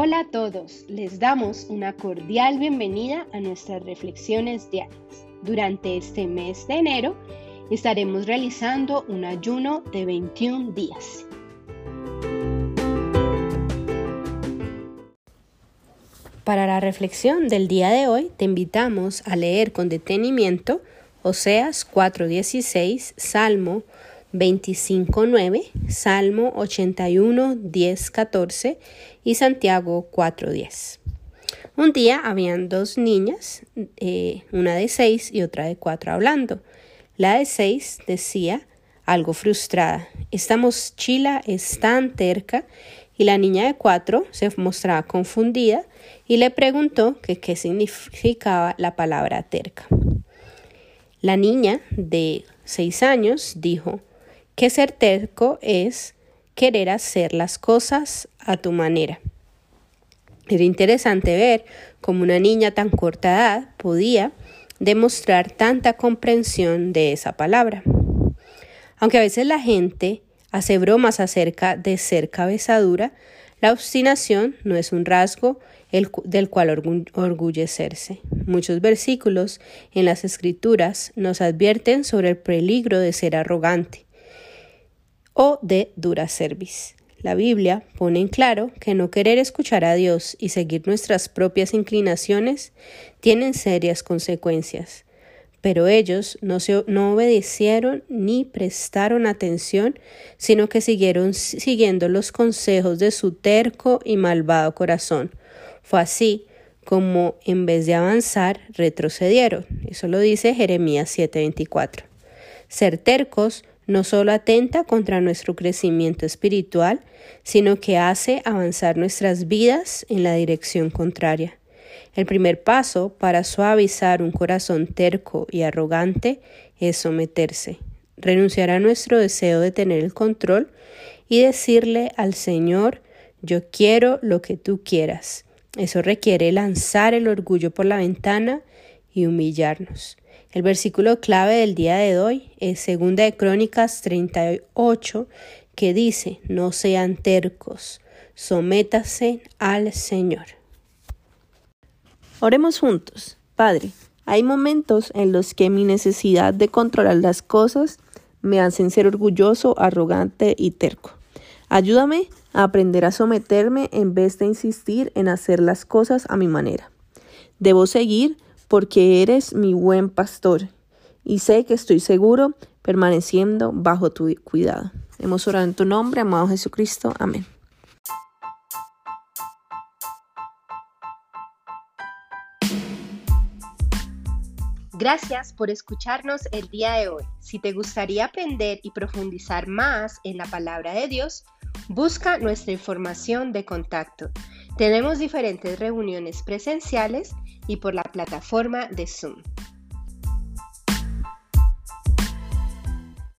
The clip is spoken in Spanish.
Hola a todos, les damos una cordial bienvenida a nuestras reflexiones diarias. Durante este mes de enero estaremos realizando un ayuno de 21 días. Para la reflexión del día de hoy te invitamos a leer con detenimiento Oseas 4:16, Salmo 25.9, Salmo 81, 10, 14 y Santiago 4.10. Un día habían dos niñas, eh, una de seis y otra de cuatro hablando. La de seis decía, algo frustrada, esta mochila es tan terca y la niña de cuatro se mostraba confundida y le preguntó que qué significaba la palabra terca. La niña de seis años dijo, que ser terco es querer hacer las cosas a tu manera. Era interesante ver cómo una niña tan corta edad podía demostrar tanta comprensión de esa palabra. Aunque a veces la gente hace bromas acerca de ser cabezadura, la obstinación no es un rasgo del cual orgullecerse. Muchos versículos en las escrituras nos advierten sobre el peligro de ser arrogante o de dura cerviz. La Biblia pone en claro que no querer escuchar a Dios y seguir nuestras propias inclinaciones tienen serias consecuencias. Pero ellos no, no obedecieron ni prestaron atención, sino que siguieron siguiendo los consejos de su terco y malvado corazón. Fue así como en vez de avanzar retrocedieron. Eso lo dice Jeremías 7:24. Ser tercos no solo atenta contra nuestro crecimiento espiritual, sino que hace avanzar nuestras vidas en la dirección contraria. El primer paso para suavizar un corazón terco y arrogante es someterse, renunciar a nuestro deseo de tener el control y decirle al Señor, yo quiero lo que tú quieras. Eso requiere lanzar el orgullo por la ventana y humillarnos. El versículo clave del día de hoy es 2 de Crónicas 38 que dice, no sean tercos, sométase al Señor. Oremos juntos. Padre, hay momentos en los que mi necesidad de controlar las cosas me hacen ser orgulloso, arrogante y terco. Ayúdame a aprender a someterme en vez de insistir en hacer las cosas a mi manera. Debo seguir porque eres mi buen pastor y sé que estoy seguro permaneciendo bajo tu cuidado. Hemos orado en tu nombre, amado Jesucristo. Amén. Gracias por escucharnos el día de hoy. Si te gustaría aprender y profundizar más en la palabra de Dios, busca nuestra información de contacto. Tenemos diferentes reuniones presenciales y por la plataforma de Zoom.